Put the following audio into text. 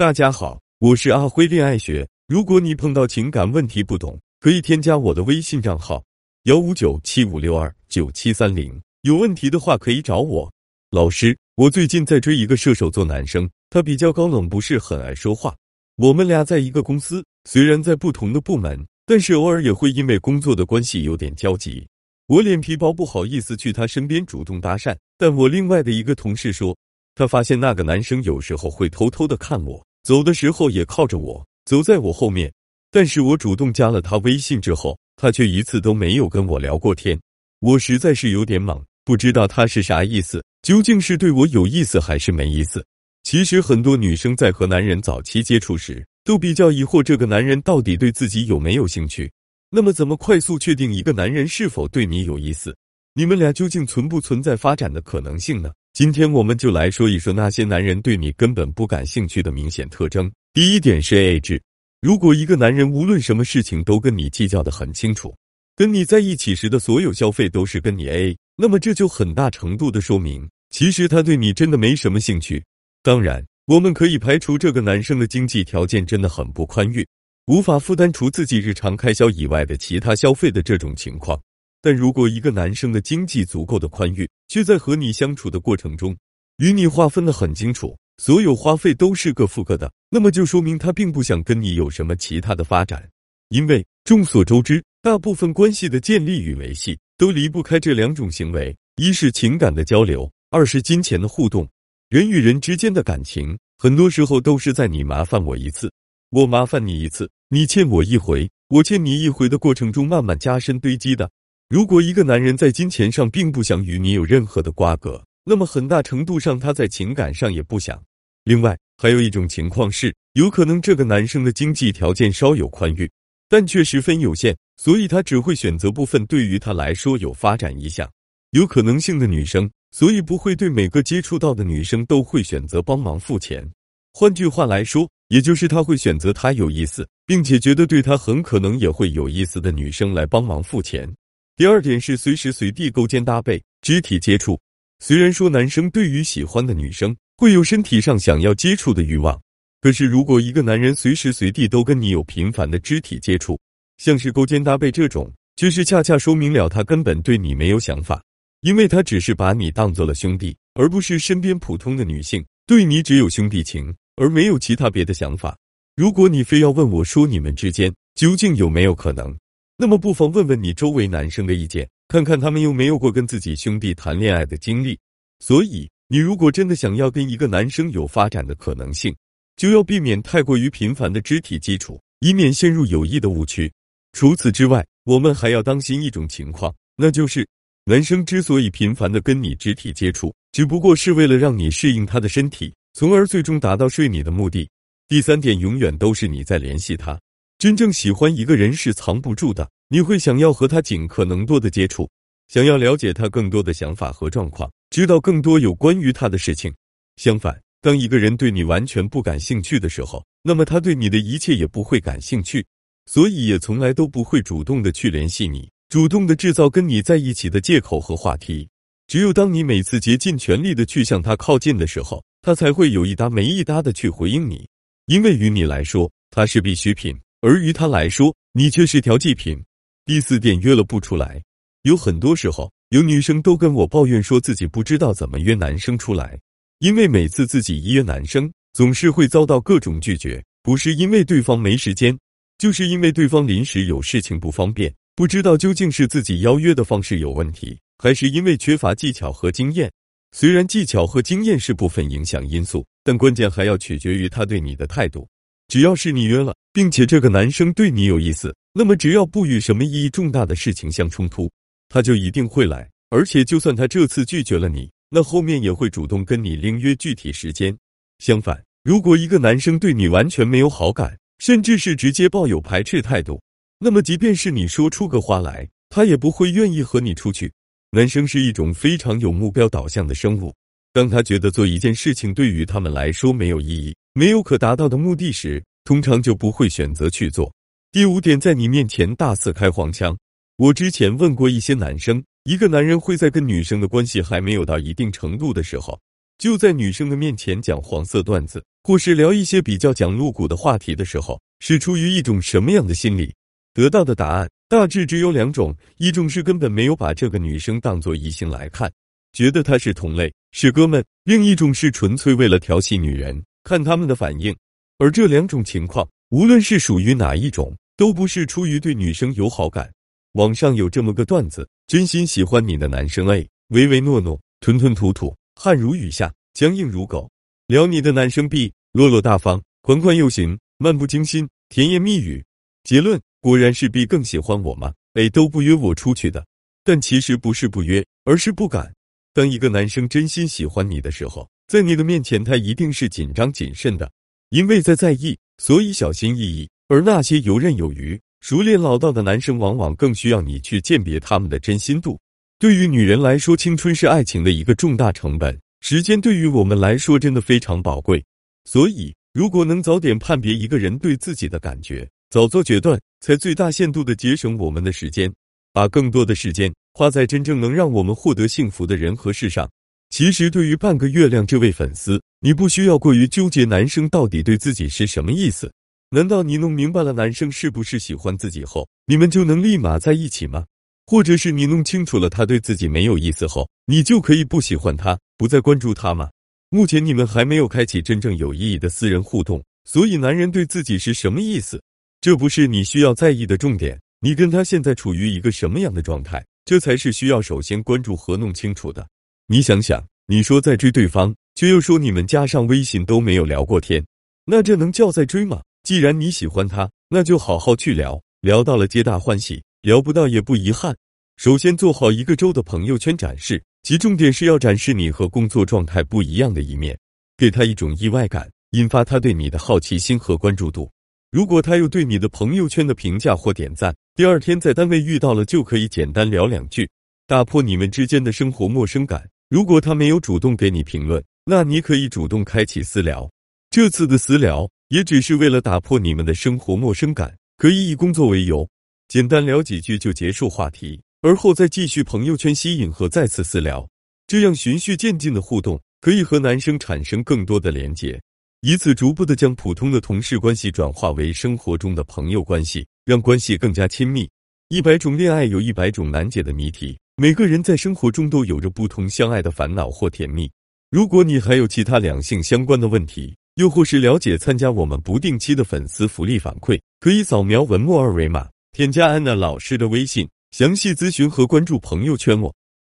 大家好，我是阿辉恋爱学。如果你碰到情感问题不懂，可以添加我的微信账号幺五九七五六二九七三零。有问题的话可以找我。老师，我最近在追一个射手座男生，他比较高冷，不是很爱说话。我们俩在一个公司，虽然在不同的部门，但是偶尔也会因为工作的关系有点交集。我脸皮薄，不好意思去他身边主动搭讪。但我另外的一个同事说，他发现那个男生有时候会偷偷的看我，走的时候也靠着我，走在我后面。但是我主动加了他微信之后，他却一次都没有跟我聊过天。我实在是有点懵，不知道他是啥意思，究竟是对我有意思还是没意思？其实很多女生在和男人早期接触时，都比较疑惑这个男人到底对自己有没有兴趣。那么，怎么快速确定一个男人是否对你有意思？你们俩究竟存不存在发展的可能性呢？今天我们就来说一说那些男人对你根本不感兴趣的明显特征。第一点是 AA 制。如果一个男人无论什么事情都跟你计较的很清楚，跟你在一起时的所有消费都是跟你 AA，那么这就很大程度的说明，其实他对你真的没什么兴趣。当然，我们可以排除这个男生的经济条件真的很不宽裕。无法负担除自己日常开销以外的其他消费的这种情况，但如果一个男生的经济足够的宽裕，却在和你相处的过程中与你划分的很清楚，所有花费都是各付各的，那么就说明他并不想跟你有什么其他的发展。因为众所周知，大部分关系的建立与维系都离不开这两种行为：一是情感的交流，二是金钱的互动。人与人之间的感情，很多时候都是在你麻烦我一次，我麻烦你一次。你欠我一回，我欠你一回的过程中慢慢加深堆积的。如果一个男人在金钱上并不想与你有任何的瓜葛，那么很大程度上他在情感上也不想。另外，还有一种情况是，有可能这个男生的经济条件稍有宽裕，但却十分有限，所以他只会选择部分对于他来说有发展意向、有可能性的女生，所以不会对每个接触到的女生都会选择帮忙付钱。换句话来说，也就是他会选择他有意思。并且觉得对他很可能也会有意思的女生来帮忙付钱。第二点是随时随地勾肩搭背、肢体接触。虽然说男生对于喜欢的女生会有身体上想要接触的欲望，可是如果一个男人随时随地都跟你有频繁的肢体接触，像是勾肩搭背这种，就是恰恰说明了他根本对你没有想法，因为他只是把你当做了兄弟，而不是身边普通的女性，对你只有兄弟情，而没有其他别的想法。如果你非要问我说你们之间究竟有没有可能，那么不妨问问你周围男生的意见，看看他们有没有过跟自己兄弟谈恋爱的经历。所以，你如果真的想要跟一个男生有发展的可能性，就要避免太过于频繁的肢体接触，以免陷入有益的误区。除此之外，我们还要当心一种情况，那就是男生之所以频繁的跟你肢体接触，只不过是为了让你适应他的身体，从而最终达到睡你的目的。第三点，永远都是你在联系他。真正喜欢一个人是藏不住的，你会想要和他尽可能多的接触，想要了解他更多的想法和状况，知道更多有关于他的事情。相反，当一个人对你完全不感兴趣的时候，那么他对你的一切也不会感兴趣，所以也从来都不会主动的去联系你，主动的制造跟你在一起的借口和话题。只有当你每次竭尽全力的去向他靠近的时候，他才会有一搭没一搭的去回应你。因为于你来说，他是必需品，而于他来说，你却是调剂品。第四点，约了不出来。有很多时候，有女生都跟我抱怨说自己不知道怎么约男生出来，因为每次自己一约男生，总是会遭到各种拒绝，不是因为对方没时间，就是因为对方临时有事情不方便。不知道究竟是自己邀约的方式有问题，还是因为缺乏技巧和经验。虽然技巧和经验是部分影响因素。但关键还要取决于他对你的态度。只要是你约了，并且这个男生对你有意思，那么只要不与什么意义重大的事情相冲突，他就一定会来。而且，就算他这次拒绝了你，那后面也会主动跟你另约具体时间。相反，如果一个男生对你完全没有好感，甚至是直接抱有排斥态度，那么即便是你说出个话来，他也不会愿意和你出去。男生是一种非常有目标导向的生物。当他觉得做一件事情对于他们来说没有意义、没有可达到的目的时，通常就不会选择去做。第五点，在你面前大肆开黄腔。我之前问过一些男生，一个男人会在跟女生的关系还没有到一定程度的时候，就在女生的面前讲黄色段子，或是聊一些比较讲露骨的话题的时候，是出于一种什么样的心理？得到的答案大致只有两种：一种是根本没有把这个女生当做异性来看，觉得她是同类，是哥们；另一种是纯粹为了调戏女人，看他们的反应。而这两种情况，无论是属于哪一种，都不是出于对女生有好感。网上有这么个段子：真心喜欢你的男生 A，唯唯诺诺，吞吞吐吐。汗如雨下，僵硬如狗。撩你的男生 B，落落大方，款款又行，漫不经心，甜言蜜语。结论果然是 B 更喜欢我吗？A 都不约我出去的，但其实不是不约，而是不敢。当一个男生真心喜欢你的时候，在你的面前他一定是紧张谨慎的，因为在在意，所以小心翼翼。而那些游刃有余、熟练老道的男生，往往更需要你去鉴别他们的真心度。对于女人来说，青春是爱情的一个重大成本，时间对于我们来说真的非常宝贵。所以，如果能早点判别一个人对自己的感觉，早做决断，才最大限度的节省我们的时间，把更多的时间花在真正能让我们获得幸福的人和事上。其实，对于半个月亮这位粉丝，你不需要过于纠结男生到底对自己是什么意思。难道你弄明白了男生是不是喜欢自己后，你们就能立马在一起吗？或者是你弄清楚了他对自己没有意思后，你就可以不喜欢他，不再关注他吗？目前你们还没有开启真正有意义的私人互动，所以男人对自己是什么意思，这不是你需要在意的重点。你跟他现在处于一个什么样的状态，这才是需要首先关注和弄清楚的。你想想，你说在追对方，却又说你们加上微信都没有聊过天，那这能叫在追吗？既然你喜欢他，那就好好去聊，聊到了皆大欢喜。聊不到也不遗憾。首先做好一个周的朋友圈展示，其重点是要展示你和工作状态不一样的一面，给他一种意外感，引发他对你的好奇心和关注度。如果他有对你的朋友圈的评价或点赞，第二天在单位遇到了就可以简单聊两句，打破你们之间的生活陌生感。如果他没有主动给你评论，那你可以主动开启私聊。这次的私聊也只是为了打破你们的生活陌生感，可以以工作为由。简单聊几句就结束话题，而后再继续朋友圈吸引和再次私聊，这样循序渐进的互动可以和男生产生更多的连接，以此逐步的将普通的同事关系转化为生活中的朋友关系，让关系更加亲密。一百种恋爱有一百种难解的谜题，每个人在生活中都有着不同相爱的烦恼或甜蜜。如果你还有其他两性相关的问题，又或是了解参加我们不定期的粉丝福利反馈，可以扫描文末二维码。添加安娜老师的微信，详细咨询和关注朋友圈我。